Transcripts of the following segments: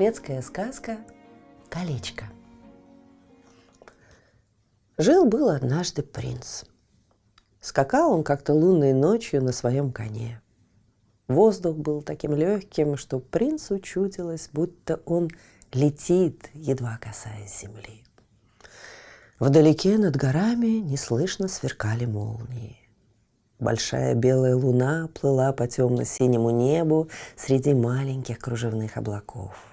Шведская сказка «Колечко». Жил-был однажды принц. Скакал он как-то лунной ночью на своем коне. Воздух был таким легким, что принцу чудилось, будто он летит, едва касаясь земли. Вдалеке над горами неслышно сверкали молнии. Большая белая луна плыла по темно-синему небу среди маленьких кружевных облаков.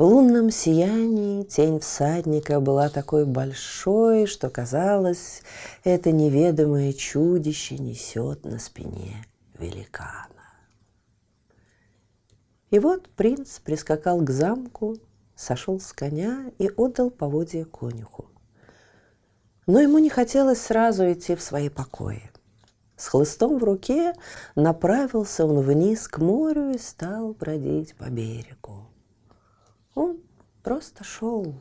В лунном сиянии тень всадника была такой большой, что казалось, это неведомое чудище несет на спине великана. И вот принц прискакал к замку, сошел с коня и отдал поводья конюху. Но ему не хотелось сразу идти в свои покои. С хлыстом в руке направился он вниз к морю и стал бродить по берегу. Он просто шел,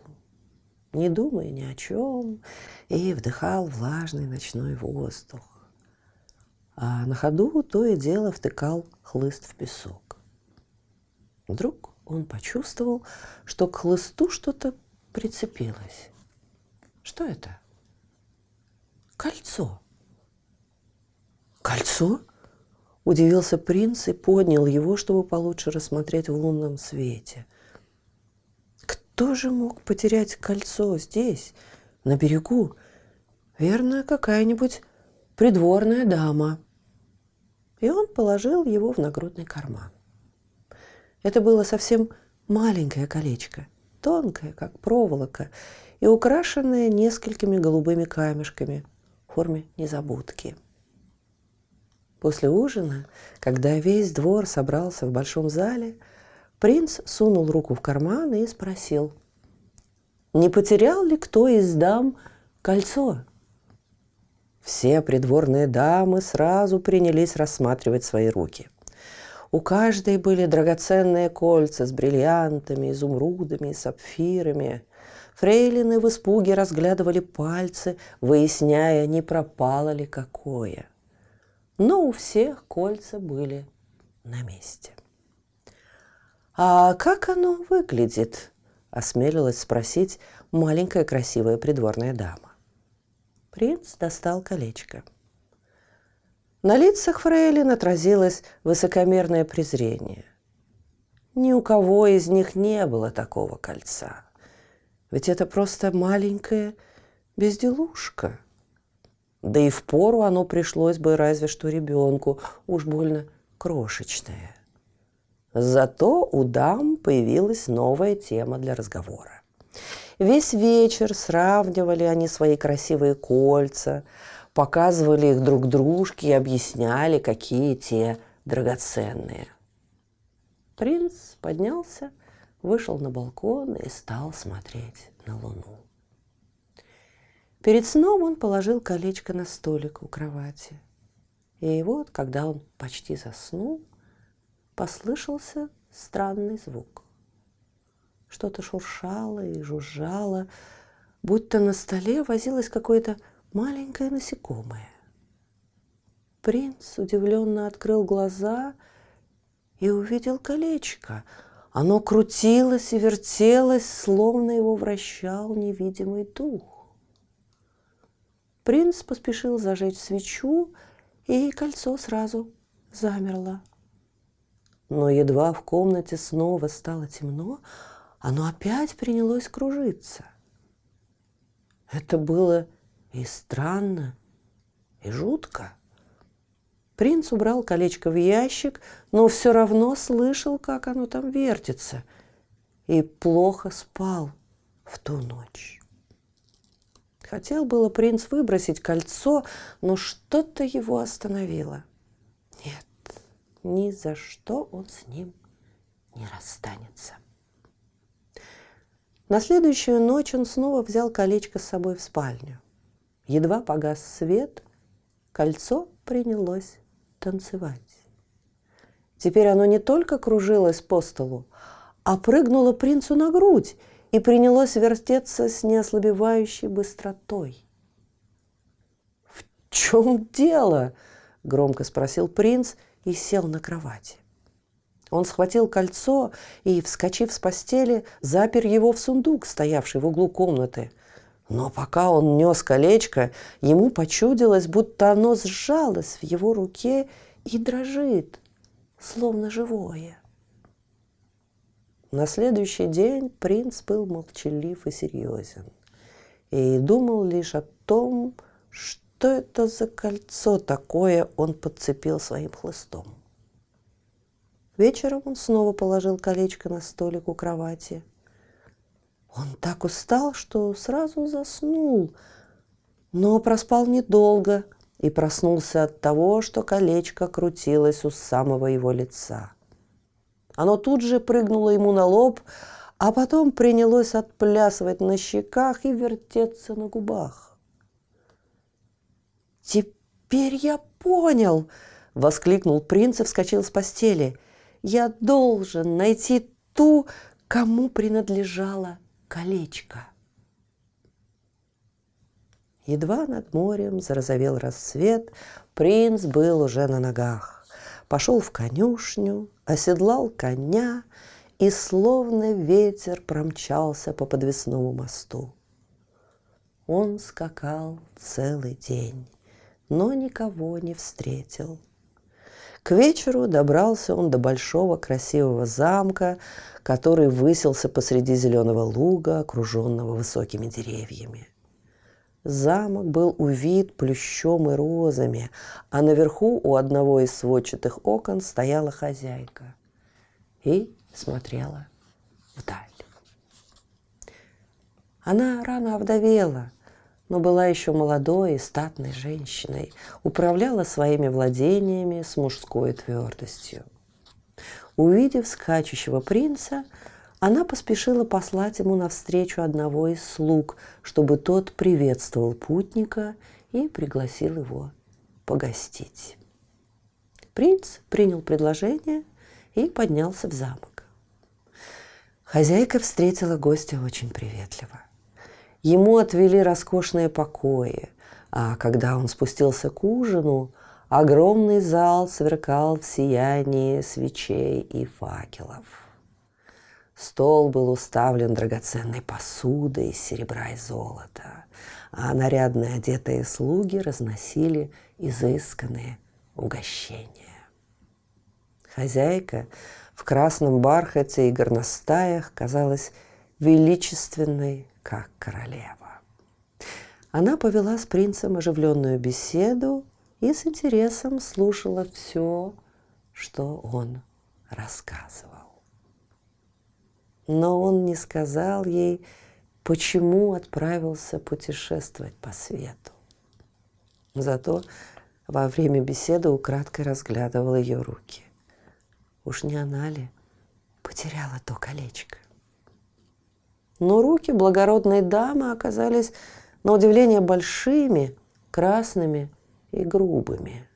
не думая ни о чем, и вдыхал влажный ночной воздух. А на ходу то и дело втыкал хлыст в песок. Вдруг он почувствовал, что к хлысту что-то прицепилось. Что это? Кольцо. Кольцо? Удивился принц и поднял его, чтобы получше рассмотреть в лунном свете – кто же мог потерять кольцо здесь, на берегу? Верно, какая-нибудь придворная дама. И он положил его в нагрудный карман. Это было совсем маленькое колечко, тонкое, как проволока, и украшенное несколькими голубыми камешками в форме незабудки. После ужина, когда весь двор собрался в большом зале, Принц сунул руку в карман и спросил, не потерял ли кто из дам кольцо? Все придворные дамы сразу принялись рассматривать свои руки. У каждой были драгоценные кольца с бриллиантами, изумрудами и сапфирами. Фрейлины в испуге разглядывали пальцы, выясняя, не пропало ли какое. Но у всех кольца были на месте. «А как оно выглядит?» – осмелилась спросить маленькая красивая придворная дама. Принц достал колечко. На лицах фрейлин отразилось высокомерное презрение. Ни у кого из них не было такого кольца. Ведь это просто маленькая безделушка. Да и в пору оно пришлось бы разве что ребенку, уж больно крошечное. Зато у дам появилась новая тема для разговора. Весь вечер сравнивали они свои красивые кольца, показывали их друг дружке и объясняли, какие те драгоценные. Принц поднялся, вышел на балкон и стал смотреть на луну. Перед сном он положил колечко на столик у кровати. И вот, когда он почти заснул, послышался странный звук. Что-то шуршало и жужжало, будто на столе возилось какое-то маленькое насекомое. Принц удивленно открыл глаза и увидел колечко. Оно крутилось и вертелось, словно его вращал невидимый дух. Принц поспешил зажечь свечу, и кольцо сразу замерло. Но едва в комнате снова стало темно, оно опять принялось кружиться. Это было и странно, и жутко. Принц убрал колечко в ящик, но все равно слышал, как оно там вертится, и плохо спал в ту ночь. Хотел было принц выбросить кольцо, но что-то его остановило. Ни за что он с ним не расстанется. На следующую ночь он снова взял колечко с собой в спальню. Едва погас свет, кольцо принялось танцевать. Теперь оно не только кружилось по столу, а прыгнуло принцу на грудь и принялось вертеться с неослабевающей быстротой. «В чем дело?» – громко спросил принц и сел на кровати. Он схватил кольцо и, вскочив с постели, запер его в сундук, стоявший в углу комнаты. Но пока он нес колечко, ему почудилось, будто оно сжалось в его руке и дрожит, словно живое. На следующий день принц был молчалив и серьезен и думал лишь о том, что это за кольцо такое он подцепил своим хлыстом. Вечером он снова положил колечко на столик у кровати. Он так устал, что сразу заснул, но проспал недолго и проснулся от того, что колечко крутилось у самого его лица. Оно тут же прыгнуло ему на лоб, а потом принялось отплясывать на щеках и вертеться на губах. «Теперь я понял!» — воскликнул принц и вскочил с постели — я должен найти ту, кому принадлежало колечко. Едва над морем зарозовел рассвет, принц был уже на ногах. Пошел в конюшню, оседлал коня и словно ветер промчался по подвесному мосту. Он скакал целый день, но никого не встретил – к вечеру добрался он до большого красивого замка, который высился посреди зеленого луга, окруженного высокими деревьями. Замок был увит плющом и розами, а наверху у одного из сводчатых окон стояла хозяйка и смотрела вдаль. Она рано овдовела – но была еще молодой и статной женщиной, управляла своими владениями с мужской твердостью. Увидев скачущего принца, она поспешила послать ему навстречу одного из слуг, чтобы тот приветствовал путника и пригласил его погостить. Принц принял предложение и поднялся в замок. Хозяйка встретила гостя очень приветливо. Ему отвели роскошные покои, а когда он спустился к ужину, огромный зал сверкал в сиянии свечей и факелов. Стол был уставлен драгоценной посудой из серебра и золота, а нарядные одетые слуги разносили изысканные угощения. Хозяйка в красном бархате и горностаях казалась величественной как королева. Она повела с принцем оживленную беседу и с интересом слушала все, что он рассказывал. Но он не сказал ей, почему отправился путешествовать по свету. Зато во время беседы украдкой разглядывал ее руки. Уж не она ли потеряла то колечко? Но руки благородной дамы оказались на удивление большими, красными и грубыми.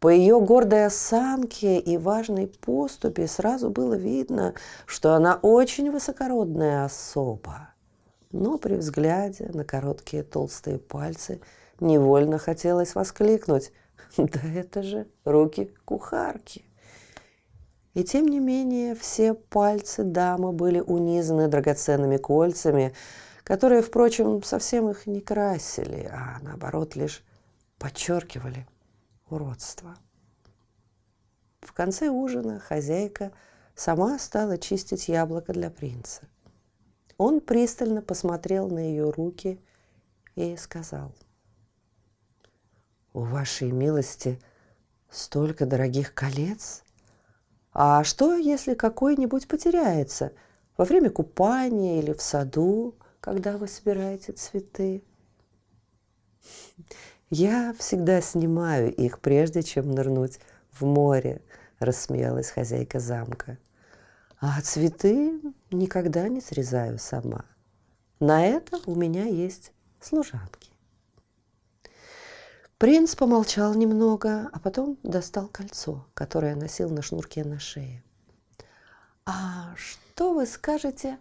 По ее гордой осанке и важной поступе сразу было видно, что она очень высокородная особа. Но при взгляде на короткие толстые пальцы невольно хотелось воскликнуть «Да это же руки кухарки!» И тем не менее все пальцы дамы были унизаны драгоценными кольцами, которые, впрочем, совсем их не красили, а наоборот лишь подчеркивали уродство. В конце ужина хозяйка сама стала чистить яблоко для принца. Он пристально посмотрел на ее руки и сказал, «У вашей милости столько дорогих колец, а что, если какой-нибудь потеряется во время купания или в саду, когда вы собираете цветы? Я всегда снимаю их, прежде чем нырнуть в море, рассмеялась хозяйка замка. А цветы никогда не срезаю сама. На это у меня есть служанки. Принц помолчал немного, а потом достал кольцо, которое носил на шнурке на шее. «А что вы скажете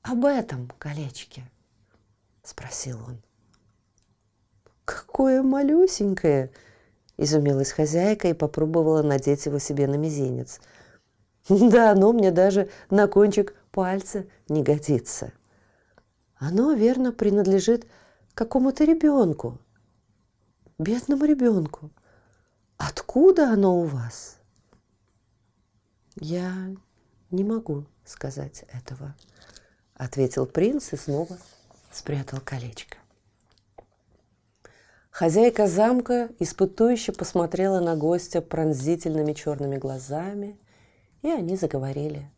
об этом колечке?» – спросил он. «Какое малюсенькое!» – изумилась хозяйка и попробовала надеть его себе на мизинец. «Да оно мне даже на кончик пальца не годится. Оно, верно, принадлежит какому-то ребенку, бедному ребенку. Откуда оно у вас? Я не могу сказать этого, ответил принц и снова спрятал колечко. Хозяйка замка испытующе посмотрела на гостя пронзительными черными глазами, и они заговорили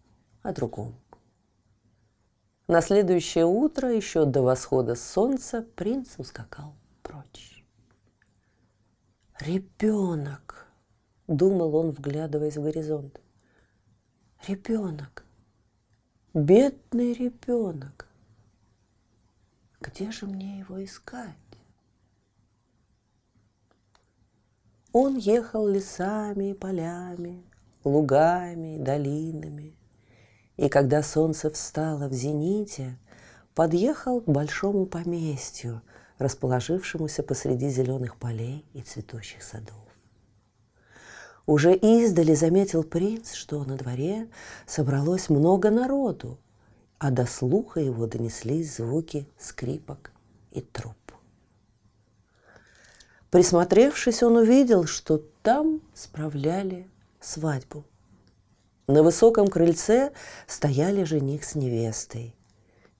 о другом. На следующее утро, еще до восхода солнца, принц ускакал прочь. Ребенок, думал он, вглядываясь в горизонт. Ребенок, бедный ребенок. Где же мне его искать? Он ехал лесами и полями, лугами и долинами. И когда солнце встало в зените, подъехал к большому поместью, расположившемуся посреди зеленых полей и цветущих садов. Уже издали заметил принц, что на дворе собралось много народу, а до слуха его донеслись звуки скрипок и труб. Присмотревшись, он увидел, что там справляли свадьбу. На высоком крыльце стояли жених с невестой.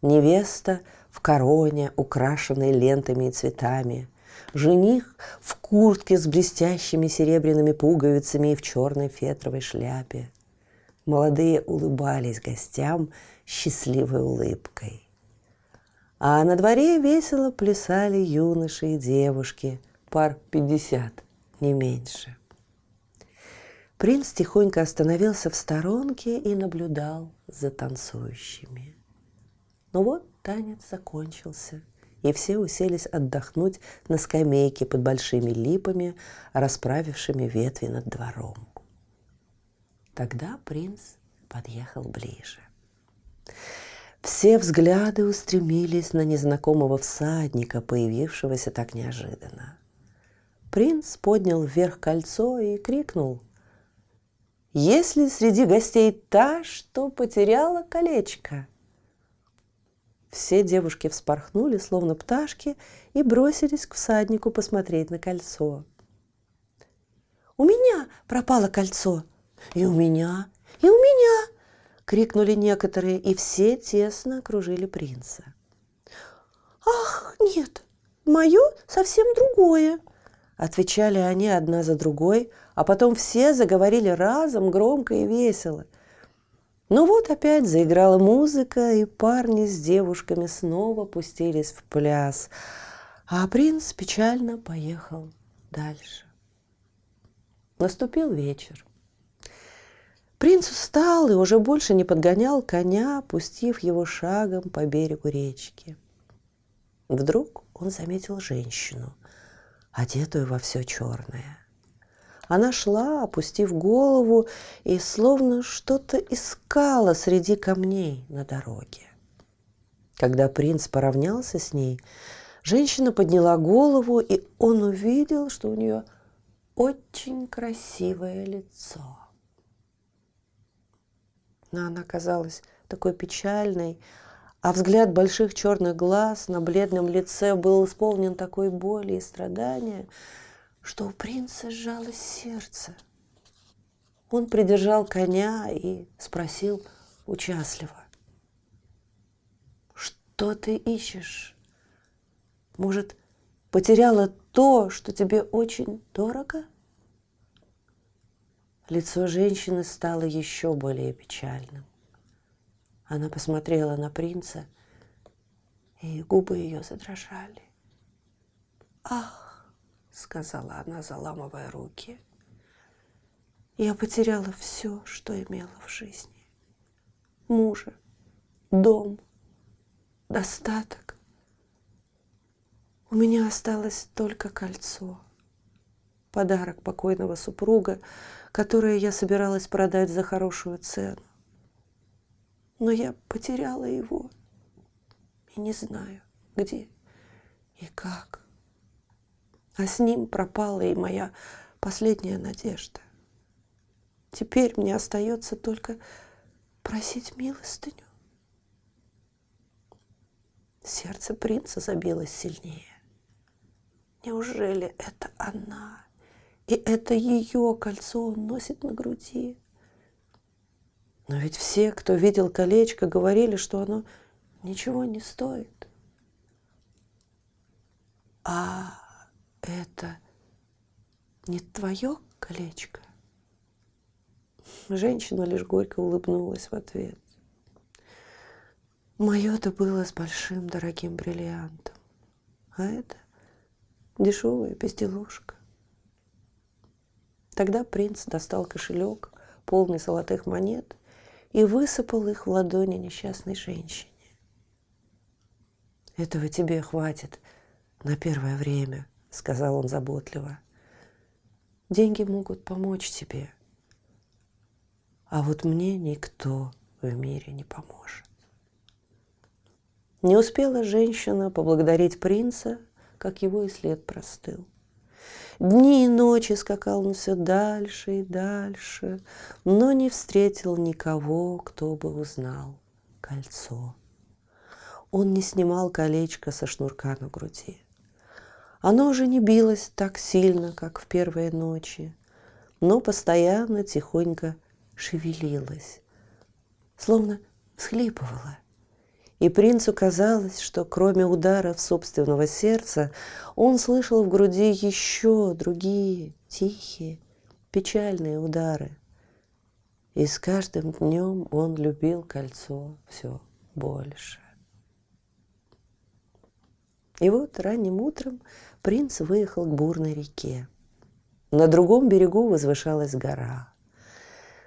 Невеста в короне, украшенной лентами и цветами. Жених в куртке с блестящими серебряными пуговицами и в черной фетровой шляпе. Молодые улыбались гостям счастливой улыбкой. А на дворе весело плясали юноши и девушки, пар пятьдесят, не меньше. Принц тихонько остановился в сторонке и наблюдал за танцующими. Но вот танец закончился, и все уселись отдохнуть на скамейке под большими липами, расправившими ветви над двором. Тогда принц подъехал ближе. Все взгляды устремились на незнакомого всадника, появившегося так неожиданно. Принц поднял вверх кольцо и крикнул. «Если среди гостей та, что потеряла колечко?» Все девушки вспорхнули, словно пташки, и бросились к всаднику посмотреть на кольцо. «У меня пропало кольцо!» «И у меня! И у меня!» — крикнули некоторые, и все тесно окружили принца. «Ах, нет, мое совсем другое!» Отвечали они одна за другой, а потом все заговорили разом, громко и весело – ну вот опять заиграла музыка, и парни с девушками снова пустились в пляс, а принц печально поехал дальше. Наступил вечер. Принц устал и уже больше не подгонял коня, пустив его шагом по берегу речки. Вдруг он заметил женщину, одетую во все черное. Она шла, опустив голову, и словно что-то искала среди камней на дороге. Когда принц поравнялся с ней, женщина подняла голову, и он увидел, что у нее очень красивое лицо. Но она казалась такой печальной, а взгляд больших черных глаз на бледном лице был исполнен такой боли и страдания, что у принца сжалось сердце. Он придержал коня и спросил участливо. «Что ты ищешь? Может, потеряла то, что тебе очень дорого?» Лицо женщины стало еще более печальным. Она посмотрела на принца, и губы ее задрожали. «Ах!» Сказала она, заламывая руки. Я потеряла все, что имела в жизни. мужа, дом, достаток. У меня осталось только кольцо, подарок покойного супруга, которое я собиралась продать за хорошую цену. Но я потеряла его и не знаю, где и как. А с ним пропала и моя последняя надежда. Теперь мне остается только просить милостыню. Сердце принца забилось сильнее. Неужели это она? И это ее кольцо он носит на груди. Но ведь все, кто видел колечко, говорили, что оно ничего не стоит. А это не твое колечко? Женщина лишь горько улыбнулась в ответ. Мое-то было с большим дорогим бриллиантом, а это дешевая безделушка. Тогда принц достал кошелек, полный золотых монет, и высыпал их в ладони несчастной женщине. «Этого тебе хватит на первое время», — сказал он заботливо. «Деньги могут помочь тебе, а вот мне никто в мире не поможет». Не успела женщина поблагодарить принца, как его и след простыл. Дни и ночи скакал он все дальше и дальше, но не встретил никого, кто бы узнал кольцо. Он не снимал колечко со шнурка на груди. Оно уже не билось так сильно, как в первые ночи, но постоянно тихонько шевелилось, словно всхлипывало. И принцу казалось, что кроме ударов собственного сердца, он слышал в груди еще другие, тихие, печальные удары. И с каждым днем он любил кольцо все больше. И вот ранним утром принц выехал к бурной реке. На другом берегу возвышалась гора –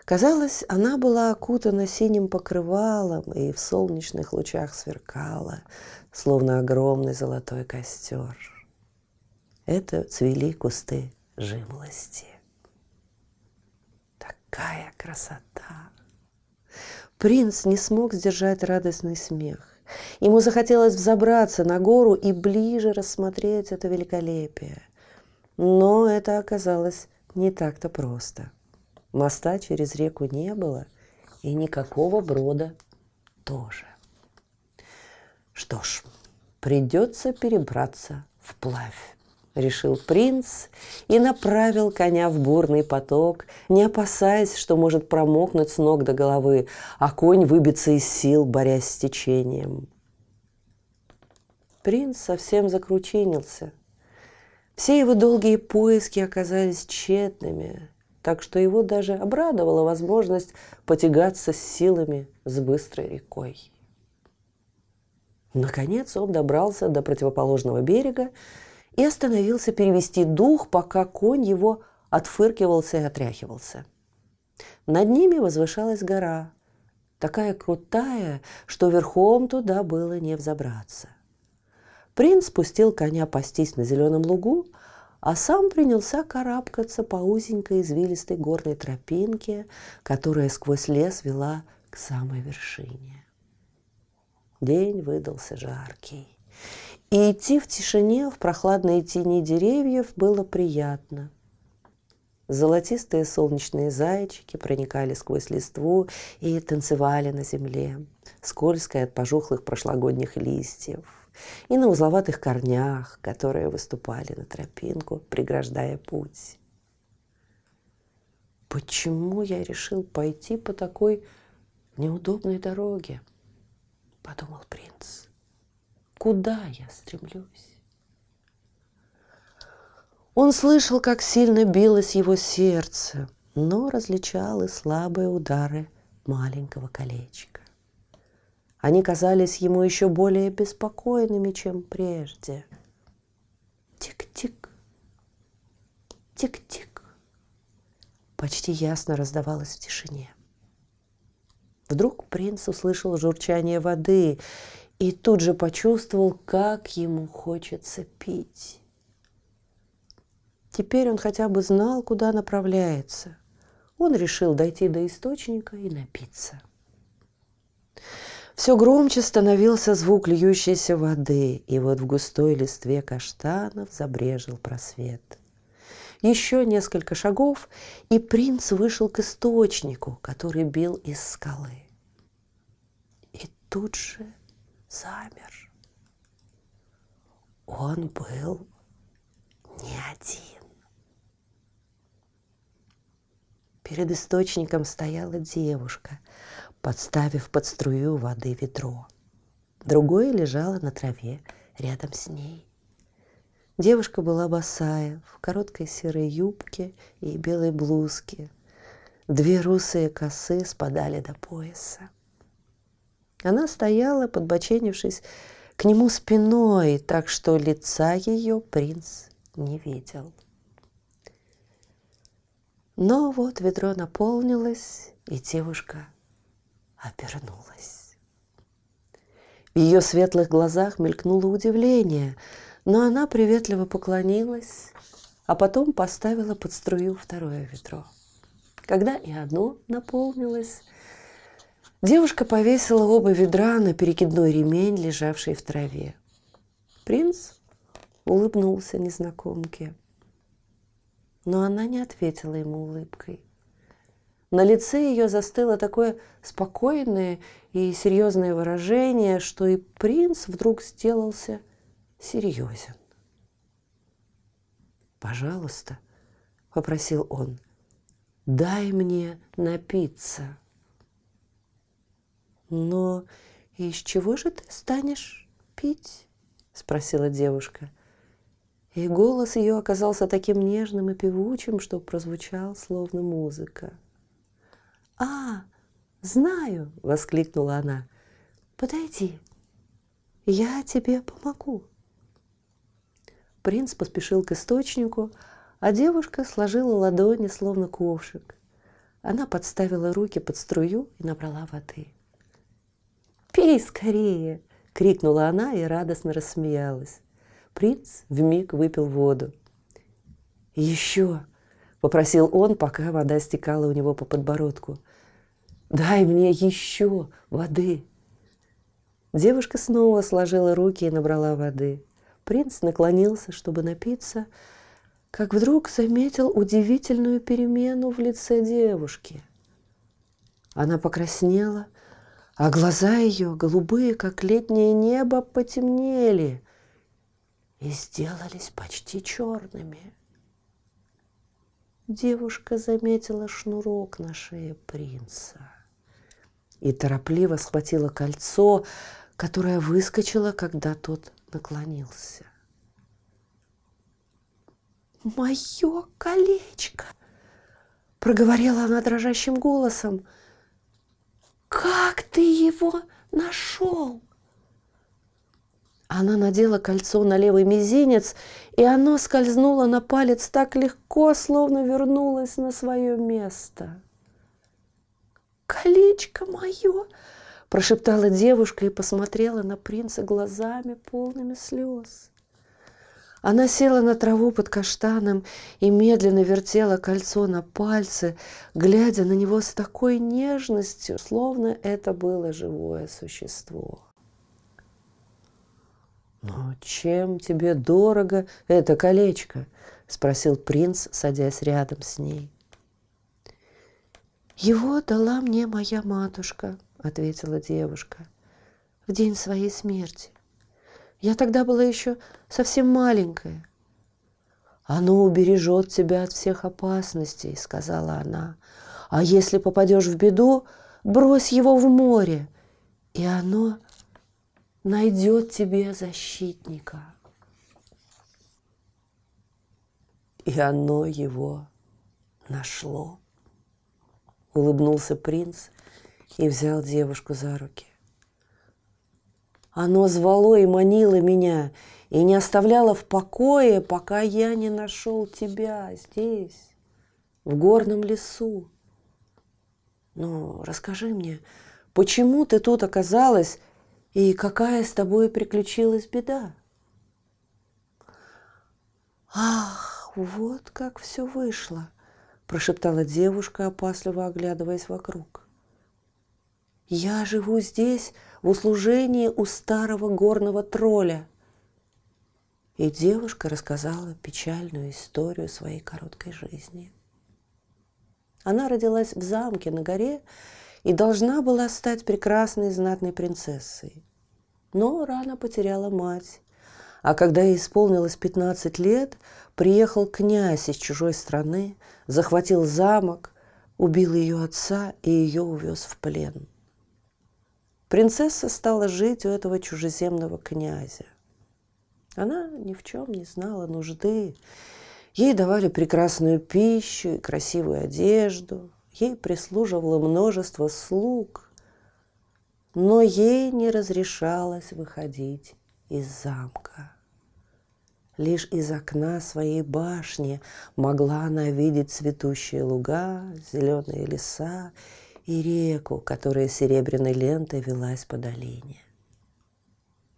Казалось, она была окутана синим покрывалом и в солнечных лучах сверкала, словно огромный золотой костер. Это цвели кусты жимолости. Такая красота! Принц не смог сдержать радостный смех. Ему захотелось взобраться на гору и ближе рассмотреть это великолепие. Но это оказалось не так-то просто. Моста через реку не было, и никакого брода тоже. Что ж, придется перебраться вплавь, решил принц и направил коня в бурный поток, не опасаясь, что может промокнуть с ног до головы, а конь выбиться из сил, борясь с течением. Принц совсем закручинился. Все его долгие поиски оказались тщетными, так что его даже обрадовала возможность потягаться с силами с быстрой рекой. Наконец он добрался до противоположного берега и остановился перевести дух, пока конь его отфыркивался и отряхивался. Над ними возвышалась гора, такая крутая, что верхом туда было не взобраться. Принц спустил коня пастись на зеленом лугу, а сам принялся карабкаться по узенькой извилистой горной тропинке, которая сквозь лес вела к самой вершине. День выдался жаркий. И идти в тишине, в прохладной тени деревьев было приятно. Золотистые солнечные зайчики проникали сквозь листву и танцевали на земле, скользкой от пожухлых прошлогодних листьев – и на узловатых корнях, которые выступали на тропинку, преграждая путь. Почему я решил пойти по такой неудобной дороге? Подумал принц. Куда я стремлюсь? Он слышал, как сильно билось его сердце, но различал и слабые удары маленького колечка. Они казались ему еще более беспокойными, чем прежде. Тик-тик, тик-тик. Почти ясно раздавалось в тишине. Вдруг принц услышал журчание воды и тут же почувствовал, как ему хочется пить. Теперь он хотя бы знал, куда направляется. Он решил дойти до источника и напиться. Все громче становился звук льющейся воды, и вот в густой листве каштанов забрежил просвет. Еще несколько шагов, и принц вышел к источнику, который бил из скалы. И тут же замер. Он был не один. Перед источником стояла девушка – подставив под струю воды ведро. Другое лежало на траве рядом с ней. Девушка была босая, в короткой серой юбке и белой блузке. Две русые косы спадали до пояса. Она стояла, подбоченившись к нему спиной, так что лица ее принц не видел. Но вот ведро наполнилось, и девушка обернулась. В ее светлых глазах мелькнуло удивление, но она приветливо поклонилась, а потом поставила под струю второе ведро. Когда и одно наполнилось, девушка повесила оба ведра на перекидной ремень, лежавший в траве. Принц улыбнулся незнакомке, но она не ответила ему улыбкой. На лице ее застыло такое спокойное и серьезное выражение, что и принц вдруг сделался серьезен. «Пожалуйста», — попросил он, — «дай мне напиться». «Но из чего же ты станешь пить?» — спросила девушка. И голос ее оказался таким нежным и певучим, что прозвучал словно музыка. «А, знаю!» — воскликнула она. «Подойди, я тебе помогу». Принц поспешил к источнику, а девушка сложила ладони, словно ковшик. Она подставила руки под струю и набрала воды. «Пей скорее!» — крикнула она и радостно рассмеялась. Принц вмиг выпил воду. «Еще!» — попросил он, пока вода стекала у него по подбородку. «Дай мне еще воды!» Девушка снова сложила руки и набрала воды. Принц наклонился, чтобы напиться, как вдруг заметил удивительную перемену в лице девушки. Она покраснела, а глаза ее, голубые, как летнее небо, потемнели и сделались почти черными. Девушка заметила шнурок на шее принца и торопливо схватила кольцо, которое выскочило, когда тот наклонился. «Мое колечко!» — проговорила она дрожащим голосом. «Как ты его нашел?» Она надела кольцо на левый мизинец, и оно скользнуло на палец так легко, словно вернулось на свое место. «Колечко мое!» – прошептала девушка и посмотрела на принца глазами, полными слез. Она села на траву под каштаном и медленно вертела кольцо на пальце, глядя на него с такой нежностью, словно это было живое существо. «Но чем тебе дорого это колечко?» – спросил принц, садясь рядом с ней. «Его дала мне моя матушка», – ответила девушка, – «в день своей смерти. Я тогда была еще совсем маленькая». «Оно убережет тебя от всех опасностей», – сказала она. «А если попадешь в беду, брось его в море, и оно найдет тебе защитника. И оно его нашло. Улыбнулся принц и взял девушку за руки. Оно звало и манило меня, и не оставляло в покое, пока я не нашел тебя здесь, в горном лесу. Но расскажи мне, Почему ты тут оказалась и какая с тобой приключилась беда? Ах, вот как все вышло, прошептала девушка, опасливо оглядываясь вокруг. Я живу здесь в услужении у старого горного тролля. И девушка рассказала печальную историю своей короткой жизни. Она родилась в замке на горе и должна была стать прекрасной знатной принцессой. Но рано потеряла мать. А когда ей исполнилось 15 лет, приехал князь из чужой страны, захватил замок, убил ее отца и ее увез в плен. Принцесса стала жить у этого чужеземного князя. Она ни в чем не знала нужды Ей давали прекрасную пищу и красивую одежду, ей прислуживало множество слуг, но ей не разрешалось выходить из замка. Лишь из окна своей башни могла она видеть цветущие луга, зеленые леса и реку, которая серебряной лентой велась по долине.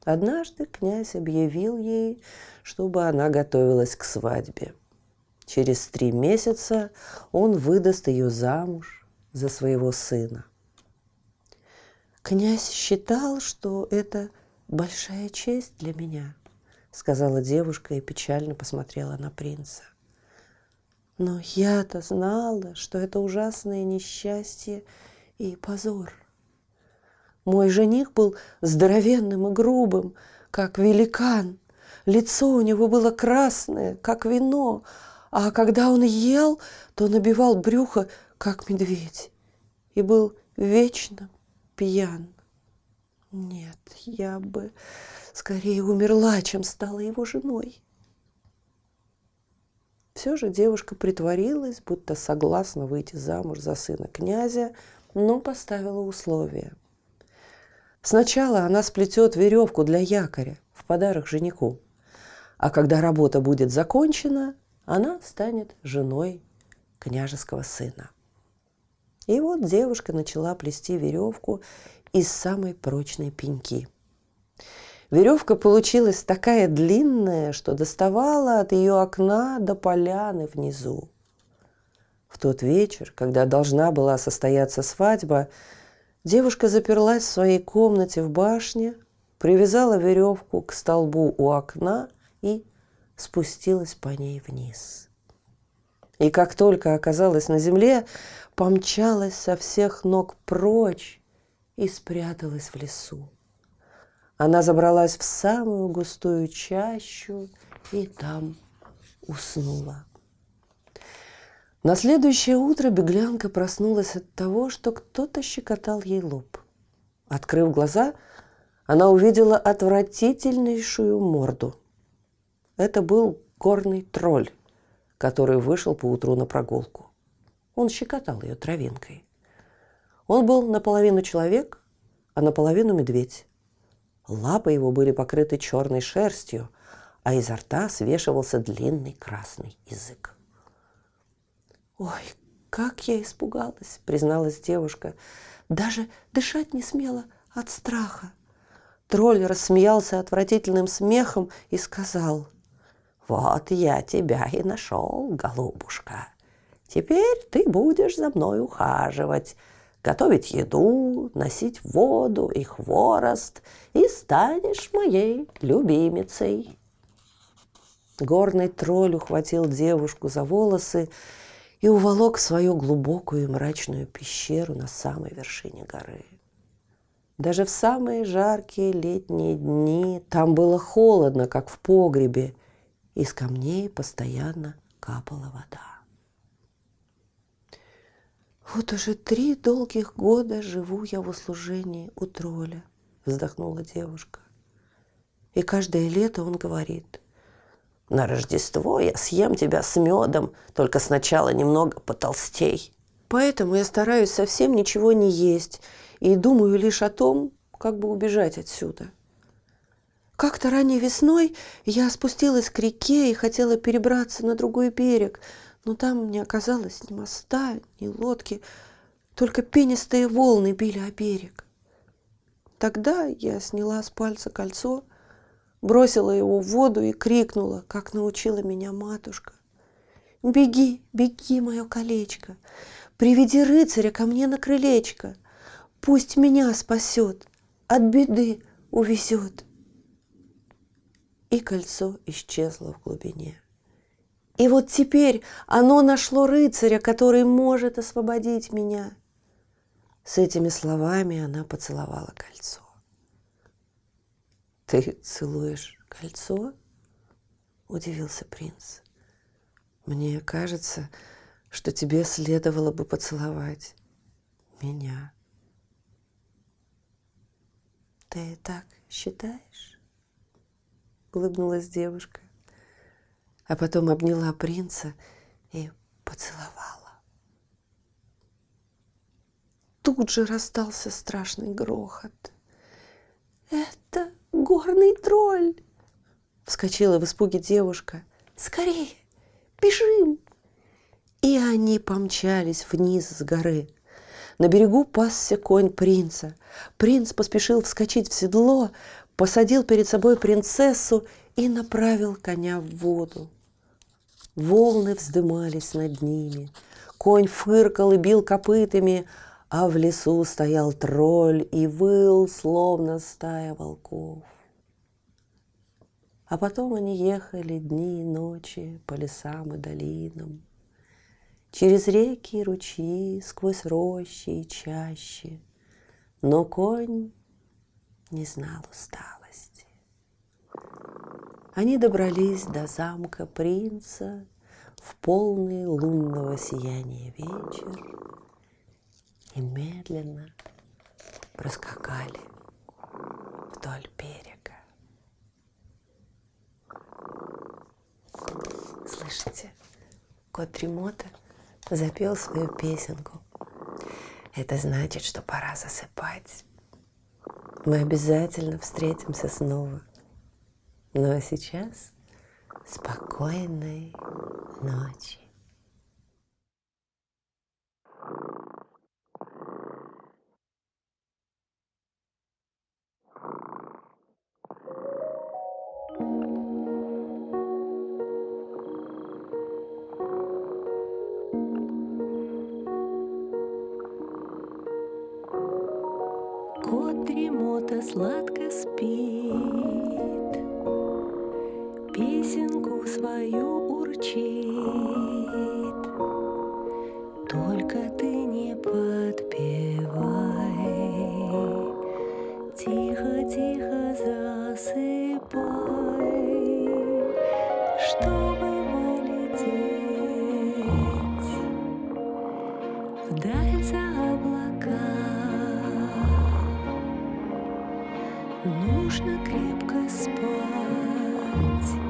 Однажды князь объявил ей, чтобы она готовилась к свадьбе – Через три месяца он выдаст ее замуж за своего сына. Князь считал, что это большая честь для меня, сказала девушка и печально посмотрела на принца. Но я-то знала, что это ужасное несчастье и позор. Мой жених был здоровенным и грубым, как великан. Лицо у него было красное, как вино, а когда он ел, то набивал брюхо, как медведь, и был вечно пьян. Нет, я бы скорее умерла, чем стала его женой. Все же девушка притворилась, будто согласна выйти замуж за сына князя, но поставила условия. Сначала она сплетет веревку для якоря в подарок жениху, а когда работа будет закончена, она станет женой княжеского сына. И вот девушка начала плести веревку из самой прочной пеньки. Веревка получилась такая длинная, что доставала от ее окна до поляны внизу. В тот вечер, когда должна была состояться свадьба, девушка заперлась в своей комнате в башне, привязала веревку к столбу у окна и спустилась по ней вниз. И как только оказалась на земле, помчалась со всех ног прочь и спряталась в лесу. Она забралась в самую густую чащу и там уснула. На следующее утро беглянка проснулась от того, что кто-то щекотал ей лоб. Открыв глаза, она увидела отвратительнейшую морду – это был горный тролль, который вышел поутру на прогулку. Он щекотал ее травинкой. Он был наполовину человек, а наполовину медведь. Лапы его были покрыты черной шерстью, а изо рта свешивался длинный красный язык. «Ой, как я испугалась!» – призналась девушка. «Даже дышать не смела от страха». Тролль рассмеялся отвратительным смехом и сказал – вот я тебя и нашел, голубушка. Теперь ты будешь за мной ухаживать, готовить еду, носить воду и хворост, и станешь моей любимицей. Горный тролль ухватил девушку за волосы и уволок в свою глубокую и мрачную пещеру на самой вершине горы. Даже в самые жаркие летние дни там было холодно, как в погребе – из камней постоянно капала вода. «Вот уже три долгих года живу я в услужении у тролля», — вздохнула девушка. И каждое лето он говорит, «На Рождество я съем тебя с медом, только сначала немного потолстей». Поэтому я стараюсь совсем ничего не есть и думаю лишь о том, как бы убежать отсюда. Как-то ранней весной я спустилась к реке и хотела перебраться на другой берег, но там не оказалось ни моста, ни лодки, только пенистые волны били о берег. Тогда я сняла с пальца кольцо, бросила его в воду и крикнула, как научила меня матушка. «Беги, беги, мое колечко, приведи рыцаря ко мне на крылечко, пусть меня спасет, от беды увезет». И кольцо исчезло в глубине. И вот теперь оно нашло рыцаря, который может освободить меня. С этими словами она поцеловала кольцо. «Ты целуешь кольцо?» – удивился принц. «Мне кажется, что тебе следовало бы поцеловать меня». «Ты так считаешь?» – улыбнулась девушка, а потом обняла принца и поцеловала. Тут же раздался страшный грохот. «Это горный тролль!» Вскочила в испуге девушка. «Скорее, бежим!» И они помчались вниз с горы. На берегу пасся конь принца. Принц поспешил вскочить в седло, посадил перед собой принцессу и направил коня в воду. Волны вздымались над ними. Конь фыркал и бил копытами, а в лесу стоял тролль и выл, словно стая волков. А потом они ехали дни и ночи по лесам и долинам, Через реки и ручьи, сквозь рощи и чащи. Но конь не знал усталости. Они добрались до замка принца в полный лунного сияния вечер и медленно проскакали вдоль берега. Слышите, кот Тремота запел свою песенку. Это значит, что пора засыпать. Мы обязательно встретимся снова. Ну а сейчас спокойной ночи. нужно крепко спать.